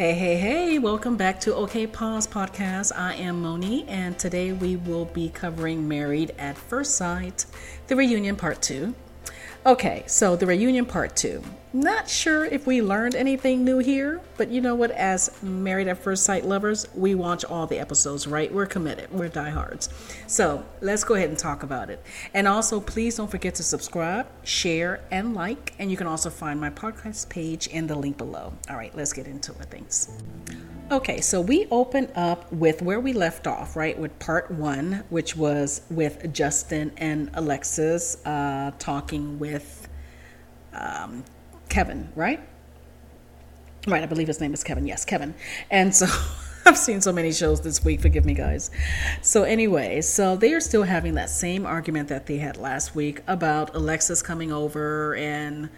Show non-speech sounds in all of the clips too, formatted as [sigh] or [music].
Hey, hey, hey, welcome back to OK Pause Podcast. I am Moni, and today we will be covering Married at First Sight, the reunion part two. Okay, so the reunion part two. Not sure if we learned anything new here, but you know what? As married at first sight lovers, we watch all the episodes, right? We're committed, we're diehards. So let's go ahead and talk about it. And also, please don't forget to subscribe, share, and like. And you can also find my podcast page in the link below. All right, let's get into it. Thanks. Okay, so we open up with where we left off, right? With part one, which was with Justin and Alexis uh, talking with um, Kevin, right? Right, I believe his name is Kevin. Yes, Kevin. And so [laughs] I've seen so many shows this week, forgive me, guys. So, anyway, so they are still having that same argument that they had last week about Alexis coming over and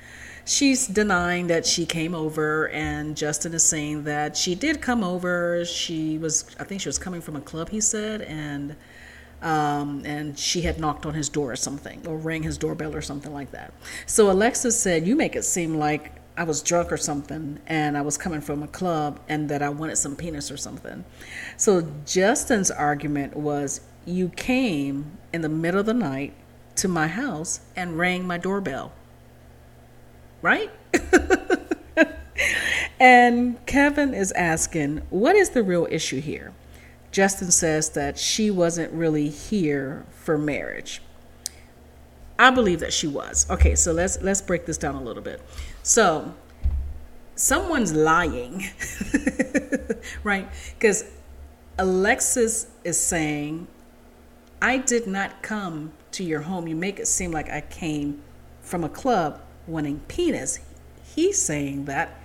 she's denying that she came over and justin is saying that she did come over she was i think she was coming from a club he said and um, and she had knocked on his door or something or rang his doorbell or something like that so alexis said you make it seem like i was drunk or something and i was coming from a club and that i wanted some penis or something so justin's argument was you came in the middle of the night to my house and rang my doorbell right? [laughs] and Kevin is asking, what is the real issue here? Justin says that she wasn't really here for marriage. I believe that she was. Okay, so let's let's break this down a little bit. So, someone's lying. [laughs] right? Cuz Alexis is saying, "I did not come to your home. You make it seem like I came from a club wanting penis, he's saying that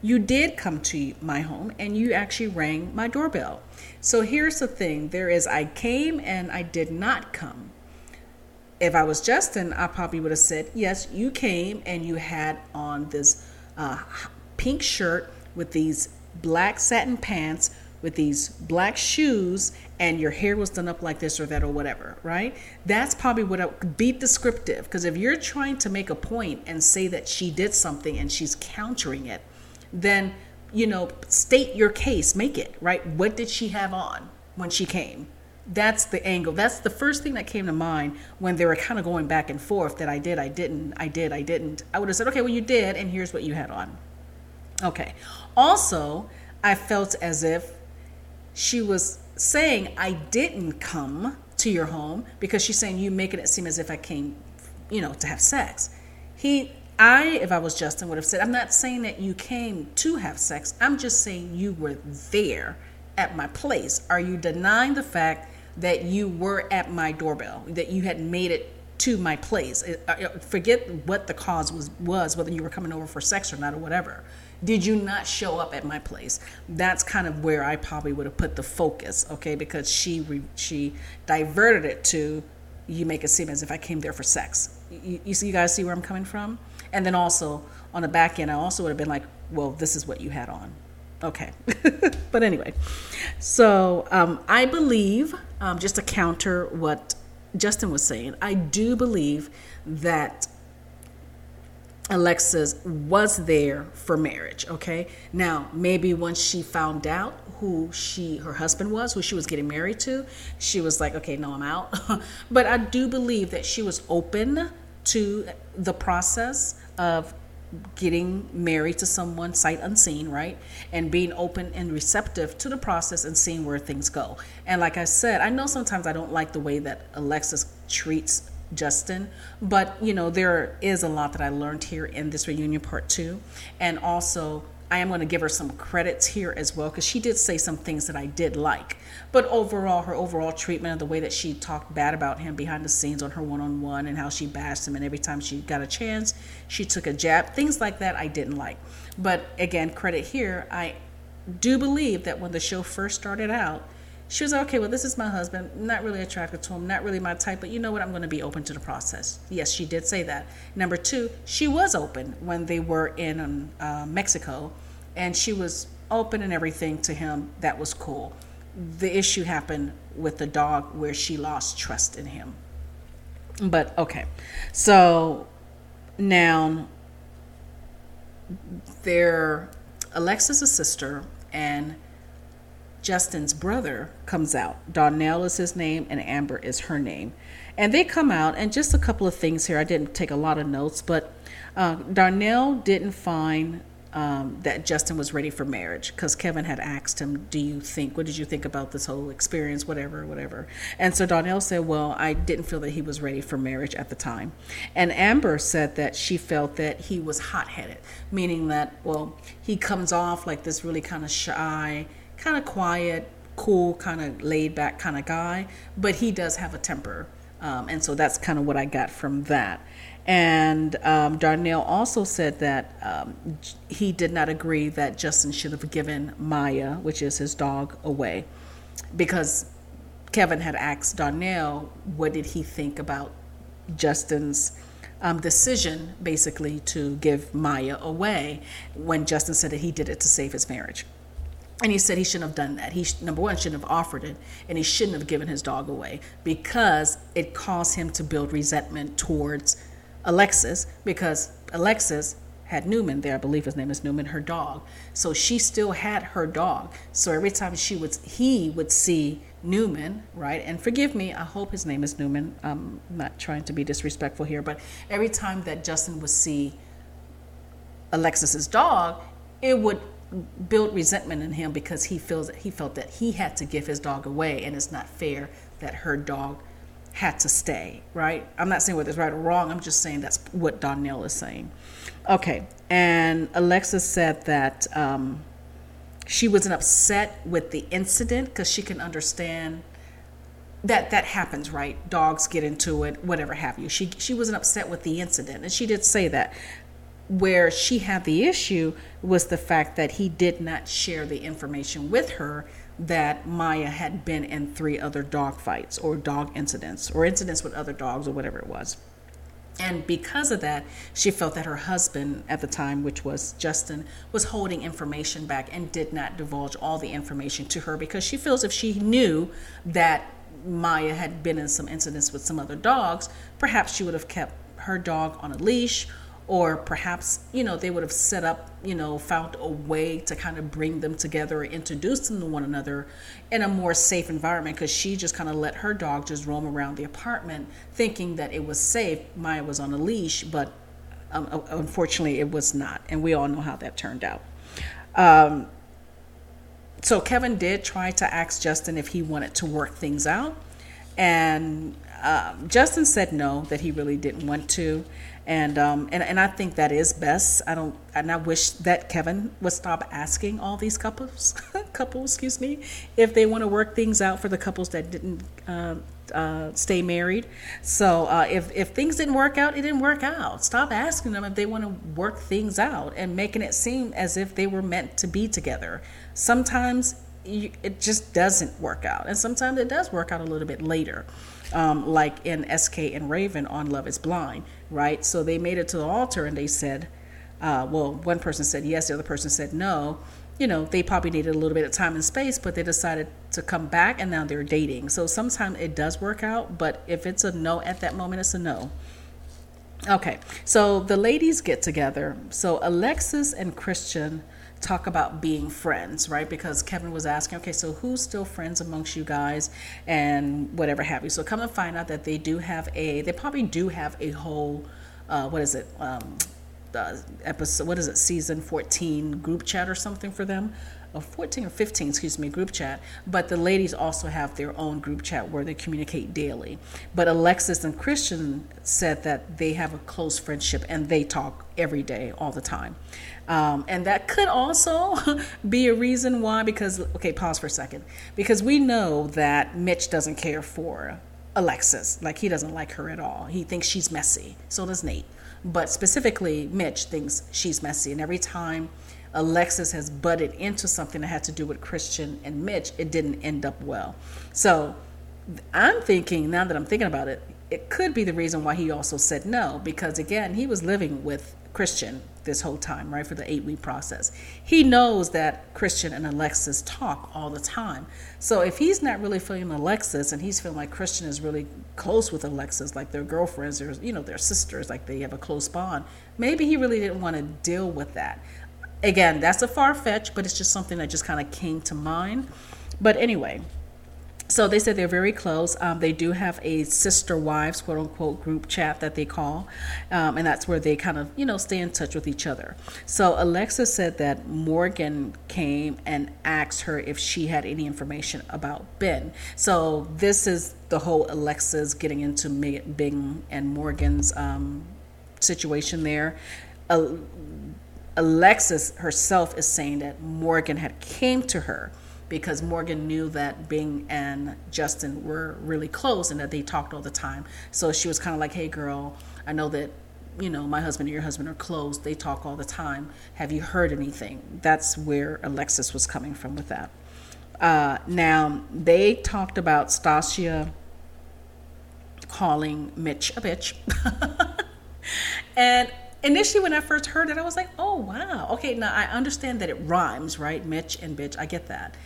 you did come to my home and you actually rang my doorbell. So here's the thing there is I came and I did not come. If I was Justin, I probably would have said, Yes, you came and you had on this uh, pink shirt with these black satin pants with these black shoes and your hair was done up like this or that or whatever, right? That's probably what I would be descriptive. Because if you're trying to make a point and say that she did something and she's countering it, then, you know, state your case, make it, right? What did she have on when she came? That's the angle. That's the first thing that came to mind when they were kind of going back and forth that I did, I didn't, I did, I didn't. I would have said, okay, well, you did, and here's what you had on. Okay. Also, I felt as if she was saying I didn't come to your home because she's saying you making it seem as if I came, you know, to have sex. He I, if I was Justin, would have said, I'm not saying that you came to have sex. I'm just saying you were there at my place. Are you denying the fact that you were at my doorbell, that you had made it to my place? Uh, uh, forget what the cause was, was whether you were coming over for sex or not or whatever did you not show up at my place that's kind of where i probably would have put the focus okay because she re, she diverted it to you make it seem as if i came there for sex you, you, see, you guys see where i'm coming from and then also on the back end i also would have been like well this is what you had on okay [laughs] but anyway so um, i believe um, just to counter what justin was saying i do believe that Alexis was there for marriage, okay? Now, maybe once she found out who she her husband was, who she was getting married to, she was like, "Okay, no, I'm out." [laughs] but I do believe that she was open to the process of getting married to someone sight unseen, right? And being open and receptive to the process and seeing where things go. And like I said, I know sometimes I don't like the way that Alexis treats Justin. But, you know, there is a lot that I learned here in this reunion part two. And also, I am going to give her some credits here as well because she did say some things that I did like. But overall, her overall treatment of the way that she talked bad about him behind the scenes on her one on one and how she bashed him, and every time she got a chance, she took a jab, things like that I didn't like. But again, credit here, I do believe that when the show first started out, she was okay, well, this is my husband. Not really attracted to him, not really my type, but you know what? I'm going to be open to the process. Yes, she did say that. Number two, she was open when they were in um, uh, Mexico, and she was open and everything to him. That was cool. The issue happened with the dog where she lost trust in him. But okay, so now they're Alexis' sister and Justin's brother comes out. Darnell is his name, and Amber is her name. And they come out, and just a couple of things here. I didn't take a lot of notes, but uh, Darnell didn't find um, that Justin was ready for marriage because Kevin had asked him, Do you think, what did you think about this whole experience, whatever, whatever. And so Darnell said, Well, I didn't feel that he was ready for marriage at the time. And Amber said that she felt that he was hot headed, meaning that, well, he comes off like this really kind of shy, kind of quiet, cool, kind of laid back kind of guy, but he does have a temper. Um, and so that's kind of what I got from that. And um, Darnell also said that um, he did not agree that Justin should have given Maya, which is his dog, away because Kevin had asked Darnell what did he think about Justin's um, decision, basically, to give Maya away when Justin said that he did it to save his marriage. And he said he shouldn't have done that. He number one shouldn't have offered it, and he shouldn't have given his dog away because it caused him to build resentment towards Alexis because Alexis had Newman there. I believe his name is Newman, her dog. So she still had her dog. So every time she would, he would see Newman, right? And forgive me, I hope his name is Newman. I'm not trying to be disrespectful here, but every time that Justin would see Alexis's dog, it would build resentment in him because he feels that he felt that he had to give his dog away, and it's not fair that her dog had to stay, right? I'm not saying whether it's right or wrong. I'm just saying that's what Darnell is saying. Okay, and Alexa said that um, she wasn't upset with the incident because she can understand that that happens, right? Dogs get into it, whatever have you. She she wasn't upset with the incident, and she did say that. Where she had the issue was the fact that he did not share the information with her that Maya had been in three other dog fights or dog incidents or incidents with other dogs or whatever it was. And because of that, she felt that her husband at the time, which was Justin, was holding information back and did not divulge all the information to her because she feels if she knew that Maya had been in some incidents with some other dogs, perhaps she would have kept her dog on a leash or perhaps you know they would have set up you know found a way to kind of bring them together or introduce them to one another in a more safe environment because she just kind of let her dog just roam around the apartment thinking that it was safe. Maya was on a leash but um, unfortunately it was not and we all know how that turned out. Um, so kevin did try to ask justin if he wanted to work things out and um, justin said no that he really didn't want to and um, and and I think that is best. I don't, and I wish that Kevin would stop asking all these couples, [laughs] couples, excuse me, if they want to work things out for the couples that didn't uh, uh, stay married. So uh, if if things didn't work out, it didn't work out. Stop asking them if they want to work things out and making it seem as if they were meant to be together. Sometimes you, it just doesn't work out, and sometimes it does work out a little bit later um, like in SK and Raven on Love is Blind, right? So they made it to the altar and they said, uh, well, one person said yes, the other person said no. You know, they probably needed a little bit of time and space, but they decided to come back and now they're dating. So sometimes it does work out, but if it's a no at that moment, it's a no. Okay, so the ladies get together. So Alexis and Christian talk about being friends, right? Because Kevin was asking, okay, so who's still friends amongst you guys and whatever have you. So come and find out that they do have a, they probably do have a whole, uh, what is it? Um, episode, what is it, season 14 group chat or something for them of 14 or 15, excuse me, group chat. But the ladies also have their own group chat where they communicate daily. But Alexis and Christian said that they have a close friendship and they talk every day, all the time. Um, and that could also [laughs] be a reason why, because, okay, pause for a second. Because we know that Mitch doesn't care for Alexis. Like, he doesn't like her at all. He thinks she's messy. So does Nate. But specifically, Mitch thinks she's messy. And every time Alexis has butted into something that had to do with Christian and Mitch, it didn't end up well. So I'm thinking, now that I'm thinking about it, it could be the reason why he also said no, because again, he was living with Christian this whole time, right, for the eight week process. He knows that Christian and Alexis talk all the time. So if he's not really feeling Alexis and he's feeling like Christian is really close with Alexis, like they're girlfriends or, you know, they're sisters, like they have a close bond, maybe he really didn't want to deal with that again, that's a far fetch, but it's just something that just kind of came to mind. But anyway, so they said they're very close. Um, they do have a sister wives, quote unquote, group chat that they call, um, and that's where they kind of, you know, stay in touch with each other. So Alexa said that Morgan came and asked her if she had any information about Binh. So this is the whole Alexa's getting into Binh and Morgan's um, situation there. Uh, Alexis herself is saying that Morgan had came to her because Morgan knew that Binh and Justin were really close and that they talked all the time. So she was kind of like, "Hey, girl, I know that." You know, my husband and your husband are close. They talk all the time. Have you heard anything? That's where Alexis was coming from with that. Uh, now, they talked about Stacia calling Mitch a bitch. [laughs] and initially when I first heard it, I was like, oh wow. Okay, now I understand that it rhymes, right? Mitch and bitch. I get that.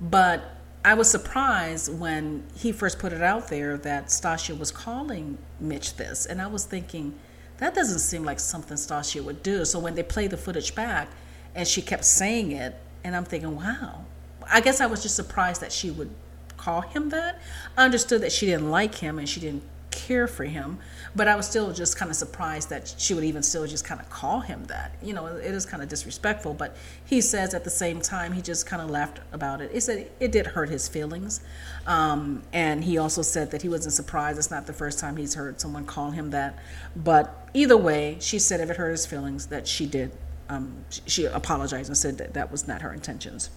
But I was surprised when he first put it out there that Stacia was calling Mitch this. And I was thinking, that doesn't seem like something Stacia would do. So when they played the footage back and she kept saying it, and I'm thinking, wow. I guess I was just surprised that she would call him that. I understood that she didn't like him and she didn't care for him. But I was still just kind of surprised that she would even still just kind of call him that. You know, it is kind of disrespectful. But he says at the same time, he just kind of laughed about it. He said it did hurt his feelings. Um, and he also said that he wasn't surprised. It's not the first time he's heard someone call him that. But either way, she said if it hurt his feelings, that she did. Um, she apologized and said that that was not her intentions.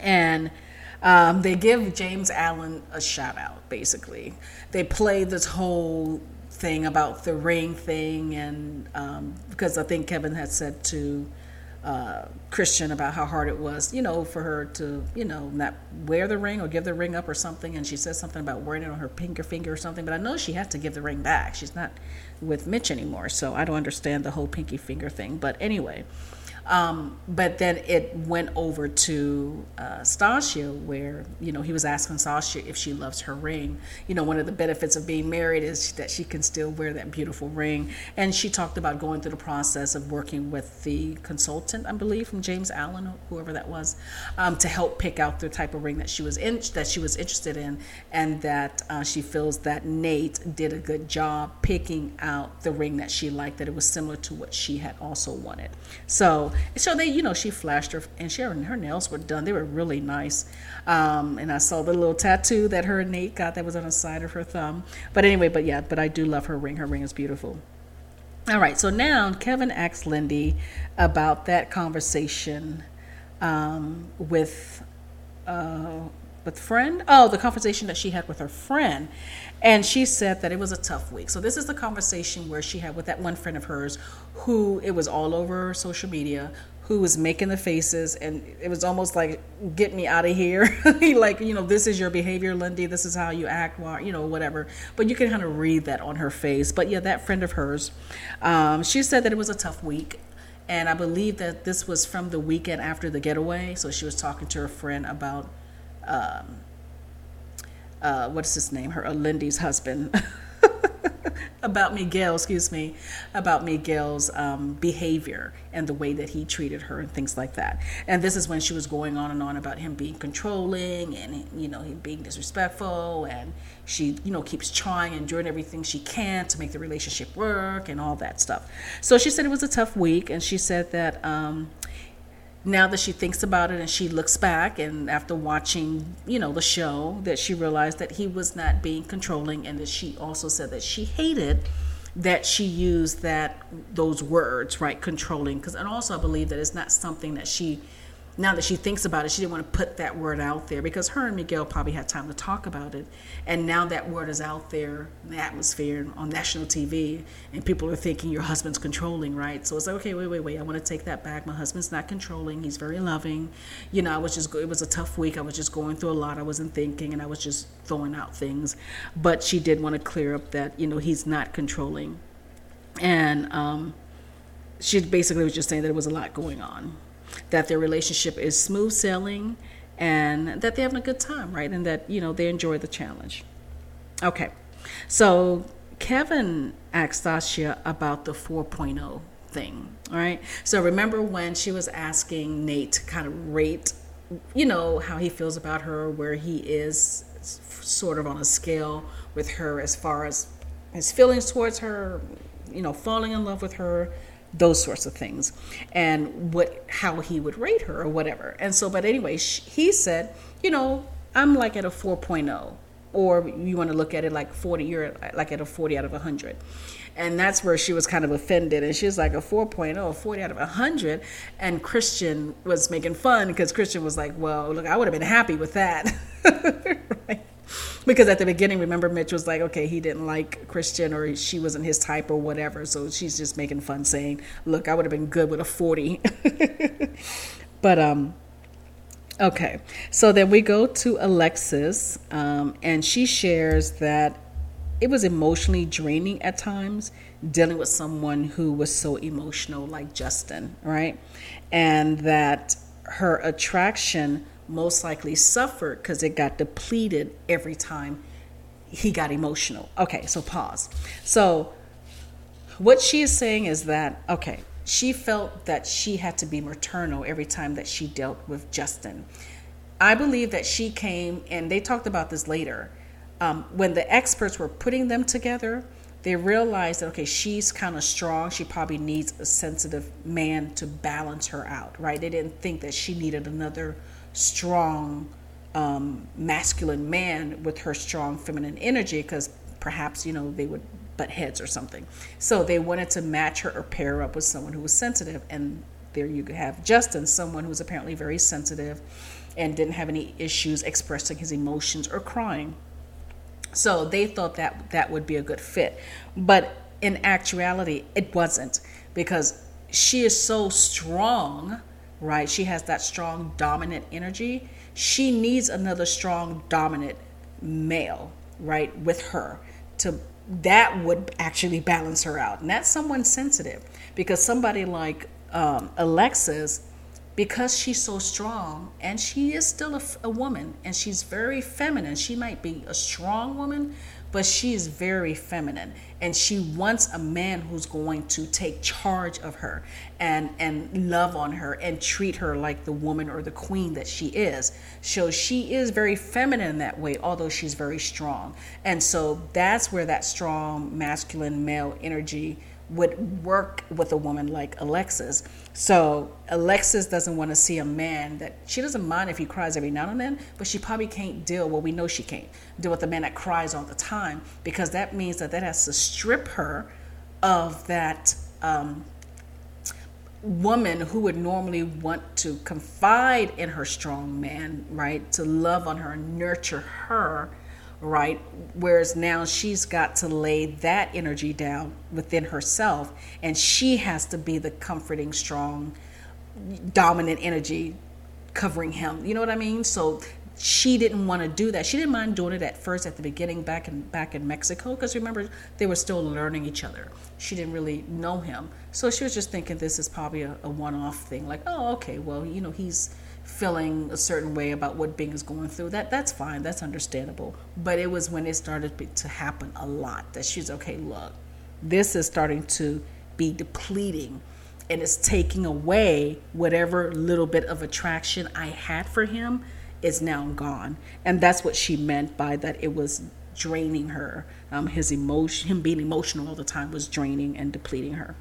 And um, they give James Allen a shout out, basically. They play this whole thing about the ring thing, and um, because I think Kevin had said to uh, Christian about how hard it was, you know, for her to, you know, not wear the ring or give the ring up or something. And she said something about wearing it on her pinker finger or something. But I know she had to give the ring back. She's not with Mitch anymore, so I don't understand the whole pinky finger thing. But anyway, um, but then it went over to uh, Stacia, where you know he was asking Stacia if she loves her ring. You know, one of the benefits of being married is that she can still wear that beautiful ring. And she talked about going through the process of working with the consultant, I believe, from James Allen, or whoever that was, um, to help pick out the type of ring that she was in, that she was interested in, and that uh, she feels that Nate did a good job picking out the ring that she liked, that it was similar to what she had also wanted. So so they, you know, she flashed her, and she her nails were done. They were really nice. Um, and I saw the little tattoo that her and Nate got that was on the side of her thumb. But anyway, but yeah, but I do love her ring. Her ring is beautiful. All right, so now Kevin asks Lindy about that conversation um, with uh, with friend. Oh, the conversation that she had with her friend, and she said that it was a tough week. So this is the conversation where she had with that one friend of hers who it was all over social media who was making the faces and it was almost like get me out of here. [laughs] Like you know this is your behavior lindy this is how you act you know whatever. But you can kind of read that on her face. But yeah that friend of hers um, she said that it was a tough week. And i believe that this was from the weekend after the getaway. So she was talking to her friend about um, uh, what's his name her uh, lindy's husband [laughs] about Miguel, excuse me, about Miguel's um, behavior and the way that he treated her and things like that. And this is when she was going on and on about him being controlling and you know him being disrespectful, and she you know keeps trying and doing everything she can to make the relationship work and all that stuff. So she said it was a tough week, and she said that. Um, now that she thinks about it and she looks back and after watching you know the show that she realized that he was not being controlling and that she also said that she hated that she used that those words right controlling. Because and also i believe that it's not something that she now that she thinks about it, she didn't want to put that word out there because her and Miguel probably had time to talk about it. And now that word is out there in the atmosphere on national TV, and people are thinking your husband's controlling, right? So it's like, okay, wait, wait, wait. I want to take that back. My husband's not controlling. He's very loving. You know, I was just, it was a tough week. I was just going through a lot. I wasn't thinking, and I was just throwing out things. But she did want to clear up that, you know, he's not controlling. And um, she basically was just saying that there was a lot going on that their relationship is smooth sailing and that they're having a good time, right? And that, you know, they enjoy the challenge. Okay. So Kevin asked Stacia about the 4.0 thing. All right. So remember when she was asking Nate to kind of rate, you know, how he feels about her, where he is sort of on a scale with her as far as his feelings towards her, you know, falling in love with her, those sorts of things, and what how he would rate her or whatever. And so, but anyway, he said, you know, I'm like at a 4.0, or you want to look at it like 40, you're like at a 40 out of 100. And that's where she was kind of offended. And she was like a 4.0, 40 out of 100. And Christian was making fun because Christian was like, well, look, I would have been happy with that. [laughs] right? Because at the beginning, remember, Mitch was like, okay, he didn't like Christian or she wasn't his type or whatever. So she's just making fun, saying, look, I would have been good with a 40. [laughs] but, um, okay. So then we go to Alexis, um, and she shares that it was emotionally draining at times dealing with someone who was so emotional like Justin, right? And that her attraction most likely suffered because it got depleted every time he got emotional. Okay, so pause. So, what she is saying is that, okay, she felt that she had to be maternal every time that she dealt with Justin. I believe that she came, and they talked about this later. Um, when the experts were putting them together, they realized that, okay, she's kind of strong. She probably needs a sensitive man to balance her out, right? They didn't think that she needed another strong um, masculine man with her strong feminine energy because perhaps you know they would butt heads or something. So they wanted to match her or pair her up with someone who was sensitive and there you have justin someone who was apparently very sensitive and didn't have any issues expressing his emotions or crying. So they thought that that would be a good fit. But in actuality it wasn't because she is so strong right? She has that strong dominant energy. She needs another strong dominant male, right, with her to that would actually balance her out. And that's someone sensitive because somebody like um, Alexis, because she's so strong and she is still a, a woman and she's very feminine, she might be a strong woman, but she is very feminine and she wants a man who's going to take charge of her and and love on her and treat her like the woman or the queen that she is. So she is very feminine in that way although she's very strong. And so that's where that strong masculine male energy would work with a woman like Alexis. So Alexis doesn't want to see a man that she doesn't mind if he cries every now and then, but she probably can't deal. Well, we know she can't deal with a man that cries all the time because that means that that has to strip her of that um, woman who would normally want to confide in her strong man, right? To love on her, and nurture her right? Whereas now she's got to lay that energy down within herself, and she has to be the comforting, strong, dominant energy covering him. You know what I mean? So she didn't want to do that. She didn't mind doing it at first at the beginning back in back in Mexico because remember they were still learning each other. She didn't really know him, so she was just thinking this is probably a, a one-off thing. Like, oh, okay, well, you know, he's feeling a certain way about what Binh is going through. That that's fine. That's understandable. But it was when it started to happen a lot that she's okay. Look, this is starting to be depleting, and it's taking away whatever little bit of attraction I had for him is now gone. And that's what she meant by that. It was draining her. Um, his emotion, him being emotional all the time, was draining and depleting her.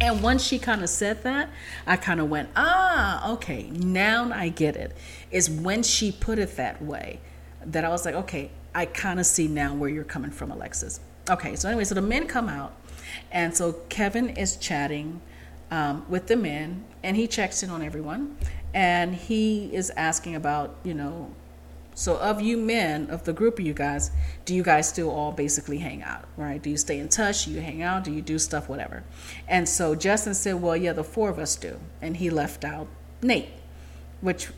And once she kind of said that, I kind of went, ah, okay, now I get it. Is when she put it that way that I was like, okay, I kind of see now where you're coming from, Alexis. Okay, so anyway, so the men come out, and so Kevin is chatting um, with the men, and he checks in on everyone, and he is asking about, you know, so, of you men, of the group of you guys, do you guys still all basically hang out, right? Do you stay in touch? Do you hang out? Do you do stuff, whatever? And so Justin said, Well, yeah, the four of us do. And he left out Nate, which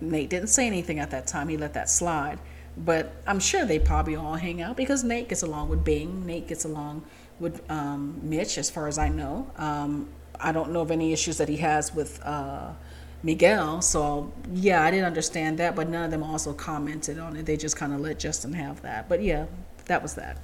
Nate didn't say anything at that time. He let that slide. But I'm sure they probably all hang out because Nate gets along with Binh. Nate gets along with um, Mitch, as far as I know. Um, I don't know of any issues that he has with. Uh, Miguel. So yeah, I didn't understand that, but none of them also commented on it. They just kind of let Justin have that. But yeah, that was that.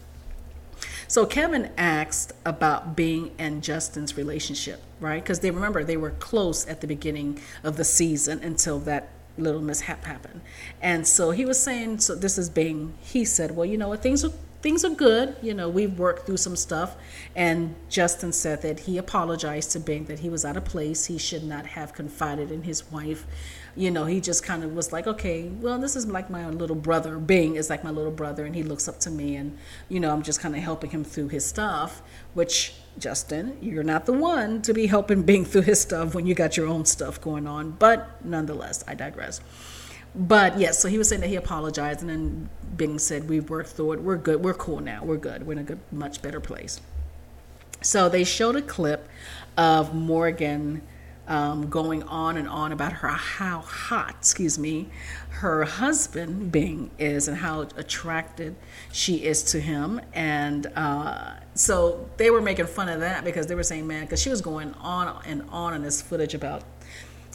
So Kevin asked about Binh and Justin's relationship, right? Because they remember they were close at the beginning of the season until that little mishap happened. And so he was saying, so this is Binh. He said, well, you know what, things are things are good. You know, we've worked through some stuff. And Justin said that he apologized to Binh that he was out of place. He should not have confided in his wife. You know, he just kind of was like, okay, well, this is like my little brother. Binh is like my little brother, and he looks up to me, and you know, I'm just kind of helping him through his stuff. Which, Justin, you're not the one to be helping Binh through his stuff when you got your own stuff going on. But nonetheless, I digress. But yes, so he was saying that he apologized, and then Binh said, We've worked through it. We're good. We're cool now. We're good. We're in a good, much better place. So they showed a clip of Morgan um, going on and on about her how hot, excuse me, her husband Binh is and how attracted she is to him. And uh, so they were making fun of that because they were saying, man, because she was going on and on in this footage about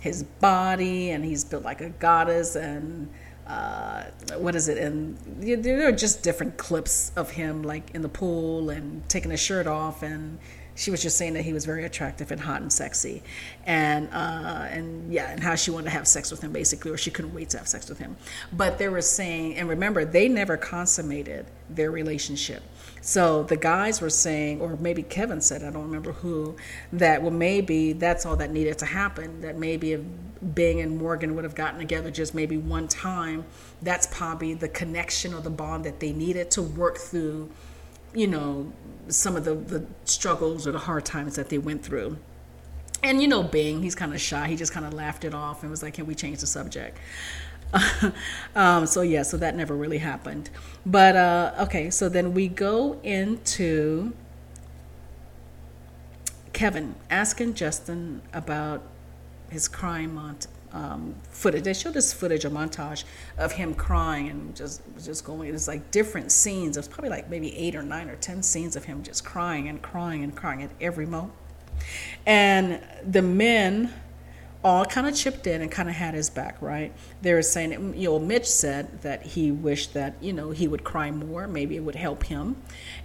his body and he's built like a goddess and uh, what is it? And there are just different clips of him like in the pool and taking his shirt off and she was just saying that he was very attractive and hot and sexy, and uh, and yeah, and how she wanted to have sex with him basically, or she couldn't wait to have sex with him. But they were saying, and remember, they never consummated their relationship. So the guys were saying, or maybe Kevin said, I don't remember who, that well maybe that's all that needed to happen. That maybe if Binh and Morgan would have gotten together just maybe one time, that's probably the connection or the bond that they needed to work through you know, some of the, the struggles or the hard times that they went through. And you know, Binh, he's kind of shy. He just kind of laughed it off and was like, "Can we change the subject?" [laughs] um, so yeah, so that never really happened. But uh, okay, so then we go into Kevin asking Justin about his crime mont- um, footage. They showed this footage, a montage of him crying and just just going. It's like different scenes. It was probably like maybe eight or nine or ten scenes of him just crying and crying and crying at every moment. And the men all kind of chipped in and kind of had his back, right? They were saying, you know, Mitch said that he wished that, you know, he would cry more. Maybe it would help him.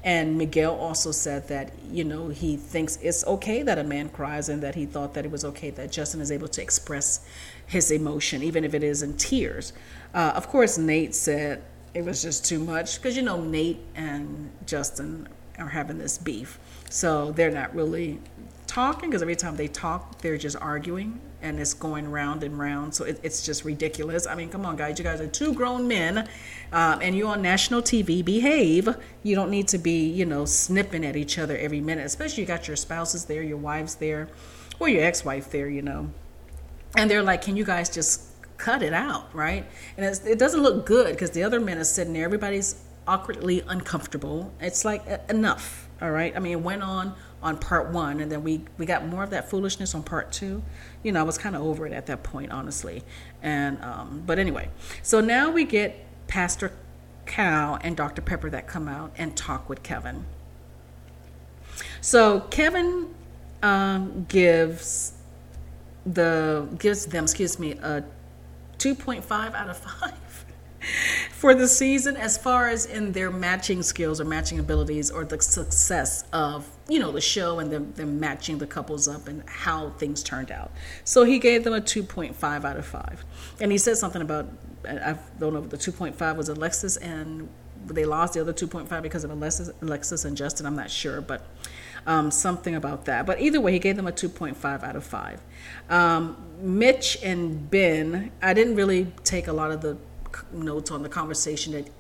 And Miguel also said that, you know, he thinks it's okay that a man cries and that he thought that it was okay that Justin is able to express his emotion, even if it is in tears. Uh, of course, Nate said it was just too much because, you know, Nate and Justin are having this beef. So they're not really talking because every time they talk, they're just arguing and it's going round and round. So it, it's just ridiculous. I mean, come on, guys. You guys are two grown men um, and you're on national TV. Behave. You don't need to be, you know, snipping at each other every minute, especially you got your spouses there, your wives there, or your ex wife there, you know and they're like, "Can you guys just cut it out, right?" And it doesn't look good because the other men are sitting there. Everybody's awkwardly uncomfortable. It's like enough, all right. I mean, it went on on part one, and then we we got more of that foolishness on part two. You know, I was kind of over it at that point, honestly. And um, but anyway, so now we get Pastor Cal and Dr. Pepper that come out and talk with Kevin. So Kevin um, gives the gives them, excuse me, a 2.5 out of 5 [laughs] for the season as far as in their matching skills or matching abilities or the success of you know the show and them, them matching the couples up and how things turned out. So he gave them a 2.5 out of 5 and he said something about i don't know the 2.5 was alexis and they lost the other 2.5 because of alexis, alexis and justin. I'm not sure but um, something about that. But either way, he gave them a 2.5 out of 5. Um, Mitch and Binh, I didn't really take a lot of the notes on the conversation that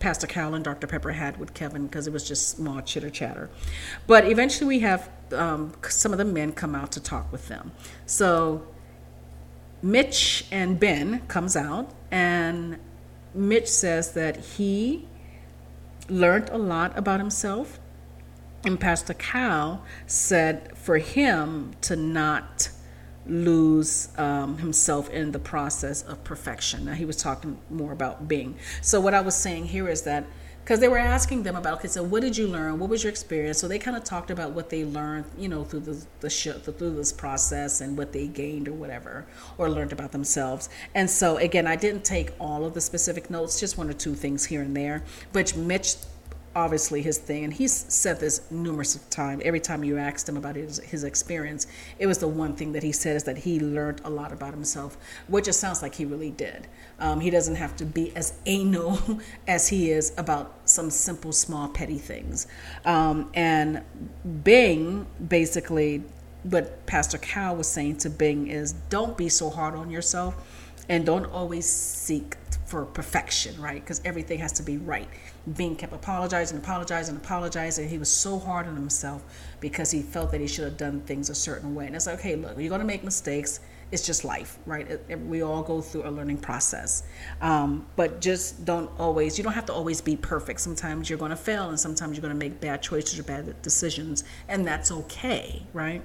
Pastor Cal and Dr. Pepper had with Kevin because it was just small chitter chatter. But eventually, we have um, some of the men come out to talk with them. So Mitch and Binh comes out, and Mitch says that he learned a lot about himself and Pastor Cal said for him to not lose um, himself in the process of perfection. Now, he was talking more about Binh. So, what I was saying here is that because they were asking them about, okay, so what did you learn? What was your experience? So they kind of talked about what they learned, you know, through the, the through this process and what they gained or whatever, or learned about themselves. And so again, I didn't take all of the specific notes, just one or two things here and there. But Mitch obviously his thing and he's said this numerous times every time you asked him about his, his experience it was the one thing that he said is that he learned a lot about himself which it sounds like he really did. Um, he doesn't have to be as [laughs] anal as he is about some simple small petty things. Um, and Binh basically what pastor cal was saying to Binh is don't be so hard on yourself and don't always seek for perfection, right? Because everything has to be right. Binh kept apologizing, apologizing, apologizing. He was so hard on himself because he felt that he should have done things a certain way. And it's like, okay, look, you're going to make mistakes. It's just life, right? It, it, we all go through a learning process. Um, but just don't always, you don't have to always be perfect. Sometimes you're going to fail and sometimes you're going to make bad choices or bad decisions. And that's okay, right?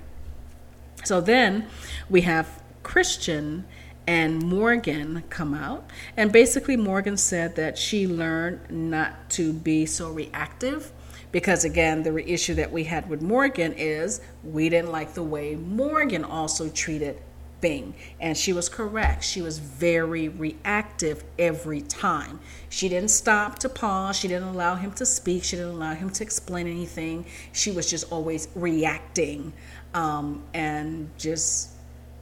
So then we have Christian and Morgan come out. And basically, Morgan said that she learned not to be so reactive because, again, the issue that we had with Morgan is we didn't like the way Morgan also treated Binh. And she was correct. She was very reactive every time. She didn't stop to pause. She didn't allow him to speak. She didn't allow him to explain anything. She was just always reacting um, and just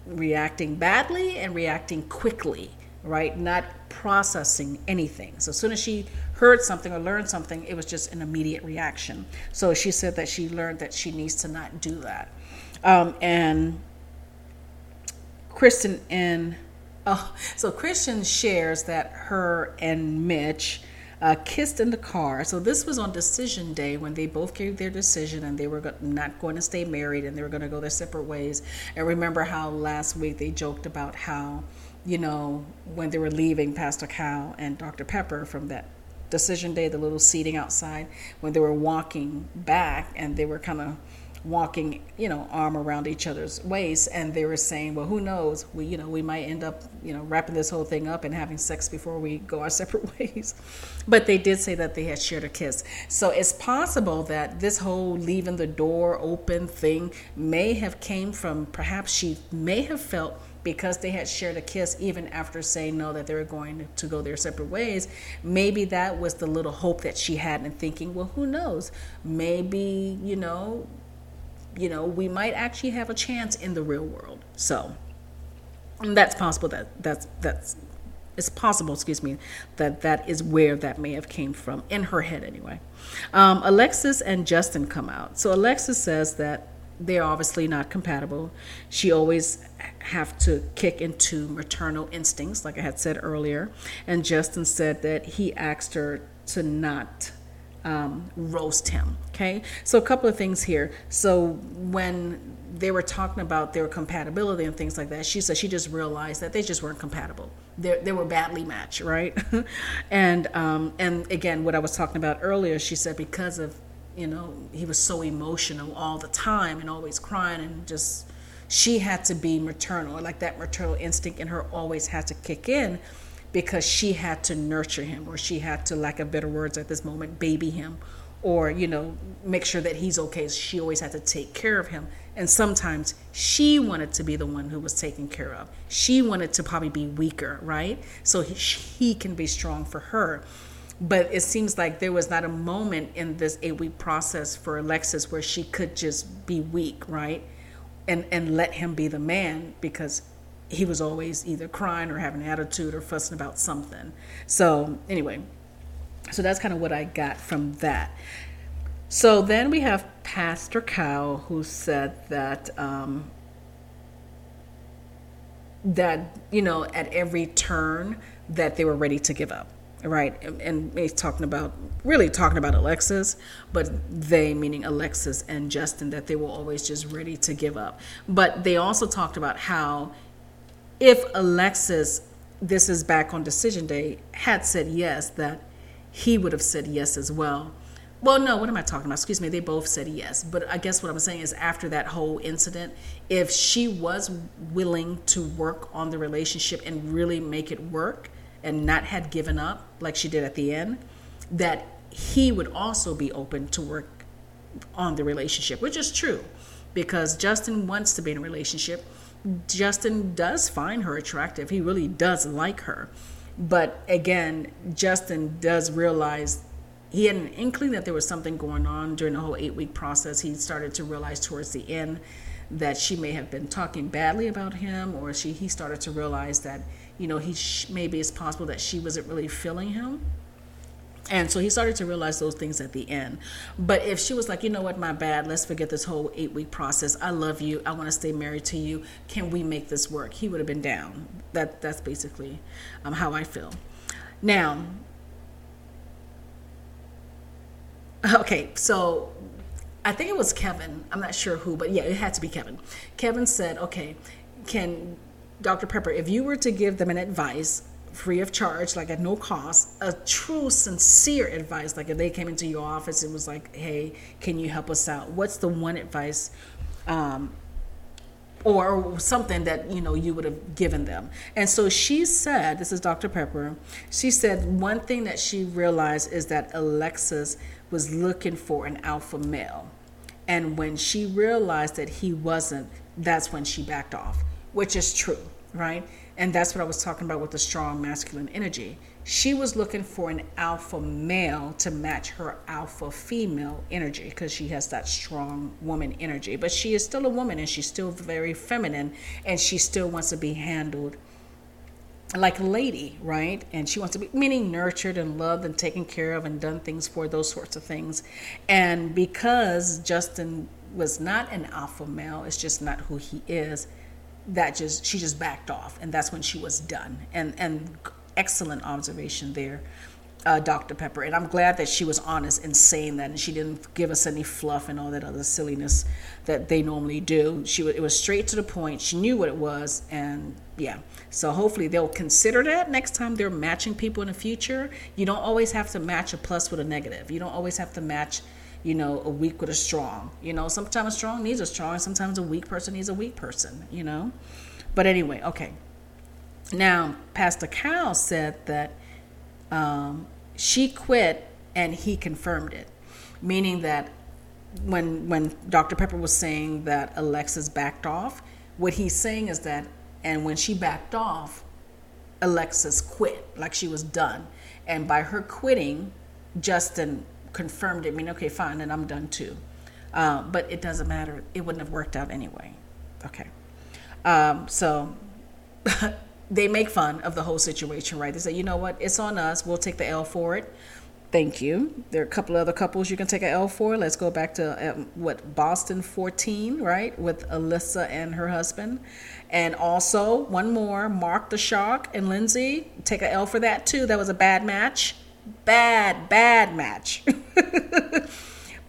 reacting badly and reacting quickly, right? Not processing anything. So as soon as she heard something or learned something, it was just an immediate reaction. So she said that she learned that she needs to not do that. Um, and Krysten and oh, so Christian shares that her and Mitch uh, kissed in the car. So this was on decision day when they both gave their decision and they were go- not going to stay married and they were going to go their separate ways. And remember how last week they joked about how, you know, when they were leaving Pastor Cal and Dr. Pepper from that decision day, the little seating outside, when they were walking back and they were kind of walking, you know, arm around each other's waist, and they were saying, "Well, who knows? We, you know, we might end up, you know, wrapping this whole thing up and having sex before we go our [laughs] separate ways." But they did say that they had shared a kiss, so it's possible that this whole leaving the door open thing may have came from perhaps she may have felt because they had shared a kiss even after saying no that they were going to go their separate ways maybe that was the little hope that she had in thinking well who knows maybe you know you know, we might actually have a chance in the real world. So that's possible that that's that's it's possible, excuse me, that that is where that may have came from in her head anyway. Um, Alexis and Justin come out. So Alexis says that they're obviously not compatible. She always have to kick into maternal instincts, like I had said earlier. And Justin said that he asked her to not um, roast him. Okay, so a couple of things here. So when they were talking about their compatibility and things like that, she said she just realized that they just weren't compatible. They, they were badly matched, right? [laughs] and um, and again, what I was talking about earlier, she said because of you know he was so emotional all the time and always crying and just she had to be maternal, like that maternal instinct in her always had to kick in because she had to nurture him or she had to lack of better words at this moment baby him or you know make sure that he's okay. She always had to take care of him. And sometimes she wanted to be the one who was taken care of. She wanted to probably be weaker right? So he, he can be strong for her. But it seems like there was not a moment in this eight week process for alexis where she could just be weak right? And and let him be the man because he was always either crying or having an attitude or fussing about something. So, anyway, so that's kind of what I got from that. So then we have Pastor Cal who said that um, that you know at every turn that they were ready to give up, right? And, and he's talking about really talking about Alexis, but they meaning Alexis and Justin that they were always just ready to give up. But they also talked about how if Alexis, this is back on decision day, had said yes, that he would have said yes as well. Well, no, what am I talking about? Excuse me, they both said yes. But I guess what I'm saying is after that whole incident, if she was willing to work on the relationship and really make it work and not had given up like she did at the end, that he would also be open to work on the relationship, which is true because Justin wants to be in a relationship. Justin does find her attractive. He really does like her. But again, Justin does realize he had an inkling that there was something going on during the whole eight week process. He started to realize towards the end that she may have been talking badly about him, or she he started to realize that you know he sh- maybe it's possible that she wasn't really feeling him. And so he started to realize those things at the end. But if she was like, you know what, my bad, let's forget this whole eight week process. I love you. I want to stay married to you. Can we make this work? He would have been down. That that's basically um, how I feel. Now, okay, so I think it was Kevin. I'm not sure who, but yeah, it had to be Kevin. Kevin said, okay, can Dr. Pepper, if you were to give them an advice free of charge, like at no cost, a true, sincere advice, like if they came into your office and was like, hey, can you help us out? What's the one advice um, or something that you know you would have given them? And so she said this is dr pepper she said one thing that she realized is that alexis was looking for an alpha male. And when she realized that he wasn't that's when she backed off which is true right and that's what I was talking about with the strong masculine energy. She was looking for an alpha male to match her alpha female energy because she has that strong woman energy. But she is still a woman and she's still very feminine and she still wants to be handled like a lady, right? And she wants to be meaning nurtured and loved and taken care of and done things for those sorts of things. And because Justin was not an alpha male, it's just not who he is that just she just backed off and that's when she was done. And and excellent observation there uh, dr pepper. And i'm glad that she was honest in saying that and she didn't give us any fluff and all that other silliness that they normally do. She it was straight to the point. She knew what it was and yeah. So hopefully they'll consider that next time they're matching people in the future. You don't always have to match a plus with a negative. You don't always have to match you know, a weak with a strong. You know, sometimes a strong needs a strong, sometimes a weak person needs a weak person, you know. But anyway, okay. Now, Pastor Cal said that um, she quit and he confirmed it, meaning that when when Dr. Pepper was saying that Alexis backed off, what he's saying is that, and when she backed off, Alexis quit, like she was done, and by her quitting, Justin confirmed it, I mean, okay, fine, and I'm done too. Uh, but it doesn't matter. It wouldn't have worked out anyway. Okay. Um, so [laughs] they make fun of the whole situation, right? They say, you know what? It's on us. We'll take the L for it. Thank you. There are a couple other couples you can take an L for. Let's go back to um, what Boston 14, right, with Alyssa and her husband, and also one more, Mark the Shark and Lindsay. Take an L for that too. That was a bad match bad, bad match. [laughs] [laughs]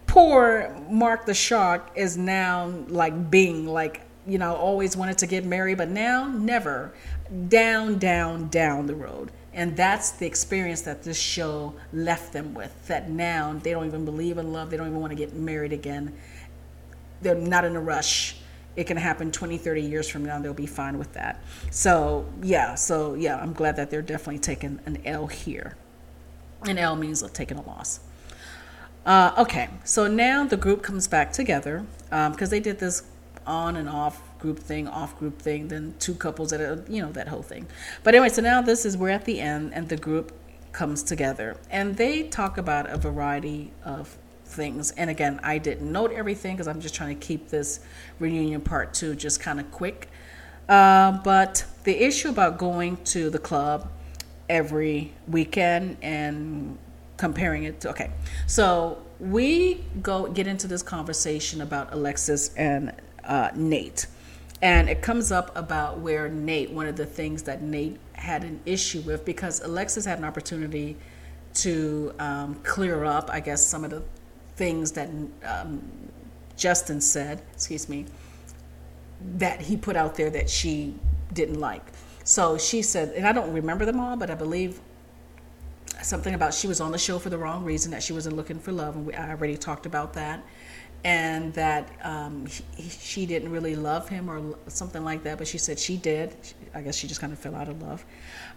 Poor Mark the Shark is now like Binh, like, you know, always wanted to get married, but now never. Down, down, down the road. And that's the experience that this show left them with. That now they don't even believe in love. They don't even want to get married again. They're not in a rush. It can happen 20, 30 years from now. They'll be fine with that. So, yeah. So, yeah, I'm glad that they're definitely taking an L here and L means of taking a loss. Uh, okay, so now the group comes back together because um, they did this on and off group thing, off group thing, then two couples that are, you know, that whole thing. But anyway, so now this is we're at the end and the group comes together and they talk about a variety of things. And again, I didn't note everything because I'm just trying to keep this reunion part two just kind of quick. Uh, but the issue about going to the club every weekend and comparing it to okay. So we go get into this conversation about alexis and uh, nate. And it comes up about where nate one of the things that nate had an issue with because alexis had an opportunity to um, clear up i guess some of the things that um, justin said excuse me that he put out there that she didn't like. So she said, and I don't remember them all, but I believe something about she was on the show for the wrong reason, that she wasn't looking for love, and we, I already talked about that, and that um, he, she didn't really love him or something like that, but she said she did. I guess she just kind of fell out of love,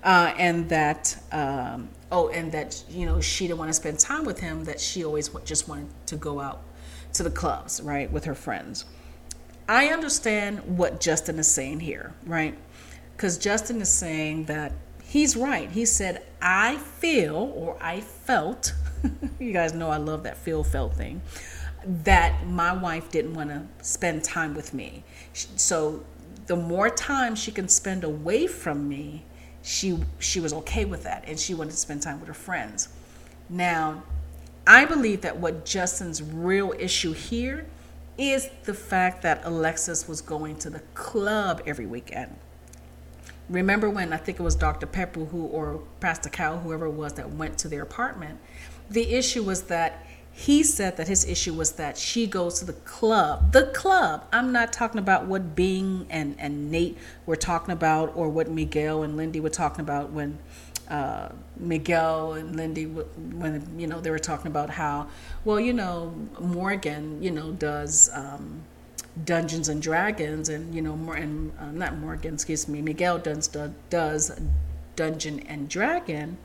uh, and that um, oh, and that you know she didn't want to spend time with him. That she always just wanted to go out to the clubs, right, with her friends. I understand what Justin is saying here, right? because Justin is saying that he's right. He said, I feel or I felt [laughs] you guys know I love that feel felt thing. That my wife didn't want to spend time with me. So the more time she can spend away from me, she she was okay with that and she wanted to spend time with her friends. Now, I believe that what Justin's real issue here is the fact that Alexis was going to the club every weekend. Remember when I think it was Dr. Pepper who or Pastor Cal, whoever it was that went to their apartment. The issue was that he said that his issue was that she goes to the club. The club. I'm not talking about what Binh and, and Nate were talking about or what Miguel and Lindy were talking about when uh, Miguel and Lindy, when you know they were talking about how, well, you know, Morgan, you know, does um, Dungeons and Dragons, and you know, more and uh, not Morgan, excuse me, Miguel does does Dungeon and Dragon,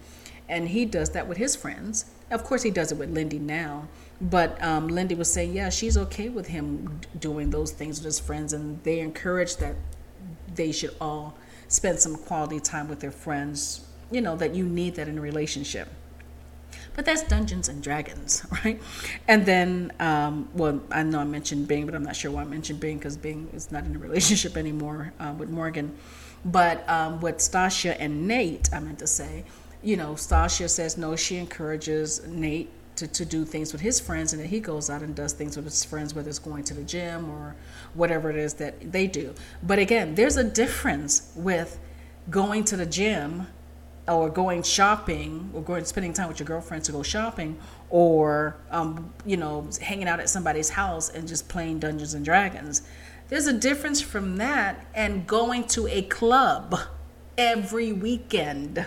and he does that with his friends. Of course, he does it with Lindy now, but um, Lindy was saying, yeah, she's okay with him doing those things with his friends, and they encourage that they should all spend some quality time with their friends you know that you need that in a relationship but that's Dungeons and Dragons, [laughs] right? And then, um, well, I know I mentioned Binh, but I'm not sure why I mentioned Binh because Binh is not in a [laughs] relationship anymore uh, with Morgan. But um, with Stacia and Nate, I meant to say, you know, Stacia says no, she encourages Nate to, to do things with his friends, and then he goes out and does things with his friends, whether it's going to the gym or whatever it is that they do. But again, there's a difference with going to the gym or going shopping or going spending time with your girlfriend to go shopping or um, you know hanging out at somebody's house and just playing dungeons and dragons. There's a difference from that and going to a club every weekend.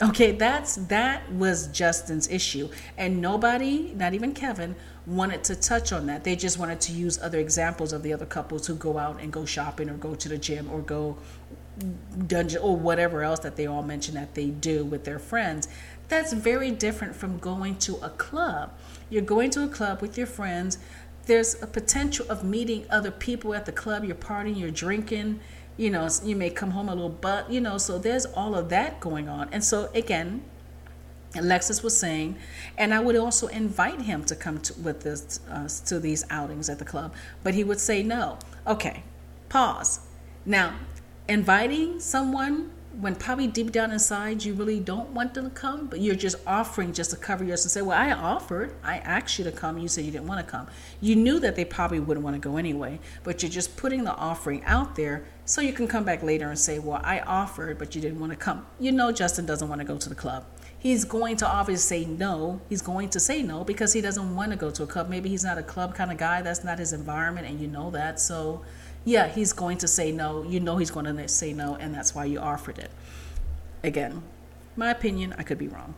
Okay that's that was justin's issue. And nobody not even kevin wanted to touch on that. They just wanted to use other examples of the other couples who go out and go shopping or go to the gym or go dungeon or whatever else that they all mention that they do with their friends that's very different from going to a club you're going to a club with your friends there's a potential of meeting other people at the club you're partying you're drinking you know you may come home a little but you know so there's all of that going on and so again Alexis was saying, and I would also invite him to come to, with this uh, to these outings at the club, but he would say no. Okay, pause. Now, inviting someone when probably deep down inside you really don't want them to come, but you're just offering just to cover yourself and say, Well, I offered, I asked you to come, you said you didn't want to come. You knew that they probably wouldn't want to go anyway, but you're just putting the offering out there so you can come back later and say, Well, I offered, but you didn't want to come. You know, Justin doesn't want to go to the club. He's going to obviously say no. He's going to say no because he doesn't want to go to a club. Maybe he's not a club kind of guy. That's not his environment, and you know that. So, yeah, he's going to say no. You know he's going to say no, and that's why you offered it. Again, my opinion, I could be wrong.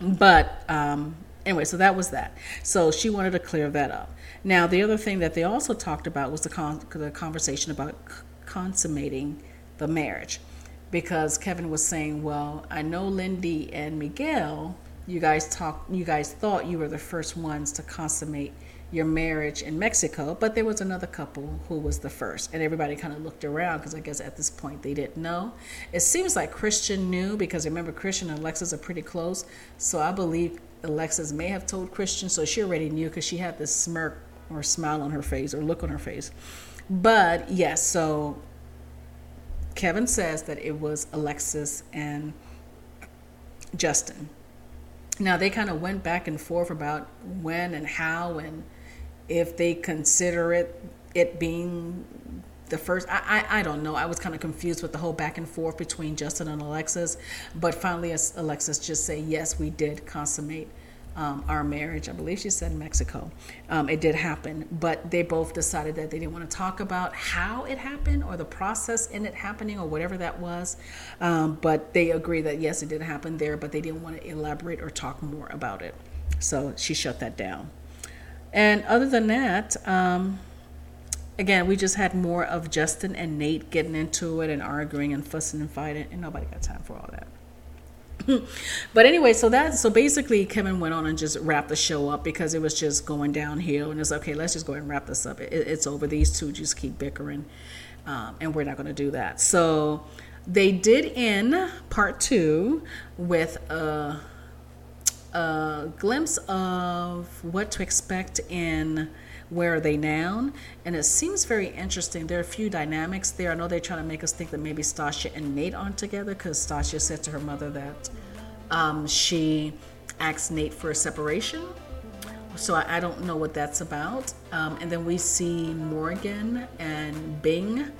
But um, anyway, so that was that. So she wanted to clear that up. Now, the other thing that they also talked about was the, con- the conversation about c- consummating the marriage. Because Kevin was saying, well, I know Lindy and Miguel, you guys talk, you guys thought you were the first ones to consummate your marriage in Mexico, but there was another couple who was the first, and everybody kind of looked around because I guess at this point they didn't know. It seems like Krysten knew because remember Krysten and Alexis are pretty close, so I believe Alexis may have told Krysten, so she already knew because she had this smirk or smile on her face or look on her face. But yes, so Kevin says that it was Alexis and Justin. Now they kind of went back and forth about when and how and if they consider it it being the first I, I, I don't know. I was kind of confused with the whole back and forth between justin and alexis but finally alexis just say yes we did consummate um, our marriage. I believe she said in mexico. Um, it did happen but they both decided that they didn't want to talk about how it happened or the process in it happening or whatever that was. Um, but they agree that yes it did happen there but they didn't want to elaborate or talk more about it. So she shut that down and other than that, um, again, we just had more of Justin and Nate getting into it and arguing and fussing and fighting, and nobody got time for all that. [laughs] but anyway, so that so basically Kevin went on and just wrapped the show up because it was just going downhill, and it's okay. Let's just go ahead and wrap this up. It, it's over. These two just keep bickering, um, and we're not going to do that. So they did end part two with a a glimpse of what to expect in Where Are They Now? And it seems very interesting. There are a few dynamics there. I know they're trying to make us think that maybe Stacia and Nate aren't together because Stacia said to her mother that um, she asked Nate for a separation. So I, I don't know what that's about. Um, and then we see Morgan and Binh.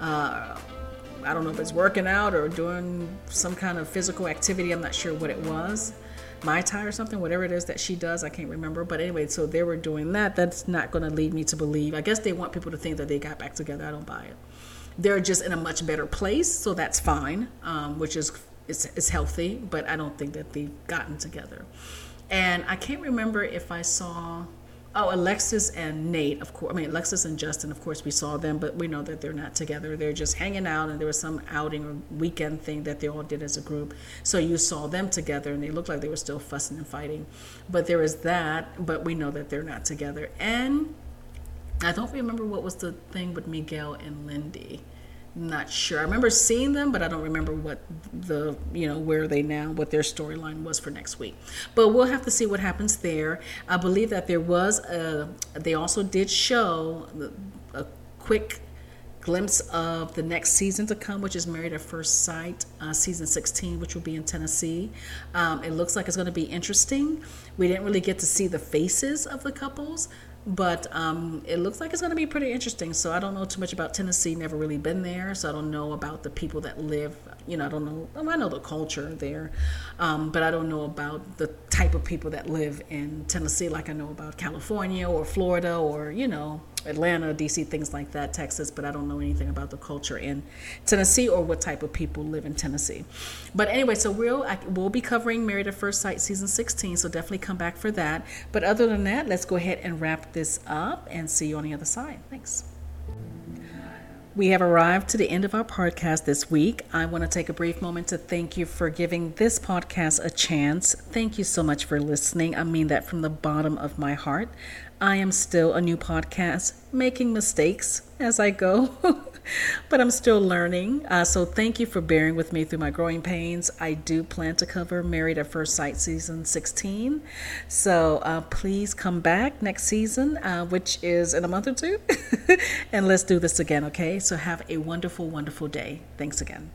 Uh, I don't know if it's working out or doing some kind of physical activity. I'm not sure what it was. Muay Thai or something, whatever it is that she does, I can't remember. But anyway, so they were doing that. That's not going to lead me to believe. I guess they want people to think that they got back together. I don't buy it. They're just in a much better place, so that's fine, um, which is is healthy. But I don't think that they've gotten together. And I can't remember if I saw Oh, Alexis and Nate, of course. I mean, Alexis and Justin, of course, we saw them, but we know that they're not together. They're just hanging out, and there was some outing or weekend thing that they all did as a group. So you saw them together, and they looked like they were still fussing and fighting. But there is that, but we know that they're not together. And I don't remember what was the thing with Miguel and Lindy not sure. I remember seeing them, but I don't remember what the you know where are they now, what their storyline was for next week. But we'll have to see what happens there. I believe that there was a. They also did show a quick glimpse of the next season to come, which is Married at First Sight, uh, season 16, which will be in Tennessee. Um, it looks like it's going to be interesting. We didn't really get to see the faces of the couples, but um, it looks like it's going to be pretty interesting. So I don't know too much about Tennessee. Never really been there, so I don't know about the people that live. You know, I don't know. I know the culture there, um, but I don't know about the type of people that live in Tennessee, like I know about California or Florida or you know Atlanta, DC, things like that, Texas, but I don't know anything about the culture in Tennessee or what type of people live in Tennessee. But anyway, so we'll I, we'll be covering Married at First Sight season 16, so definitely come back for that. But other than that, let's go ahead and wrap this up and see you on the other side. Thanks. We have arrived to the end of our podcast this week. I want to take a brief moment to thank you for giving this podcast a chance. Thank you so much for listening. I mean that from the bottom of my heart. I am still a new podcast, making mistakes as I go, [laughs] but I'm still learning. Uh, so thank you for bearing with me through my growing pains. I do plan to cover Married at First Sight season 16. So uh, please come back next season, uh, which is in a month or two, [laughs] and let's do this again, okay? So have a wonderful, wonderful day. Thanks again.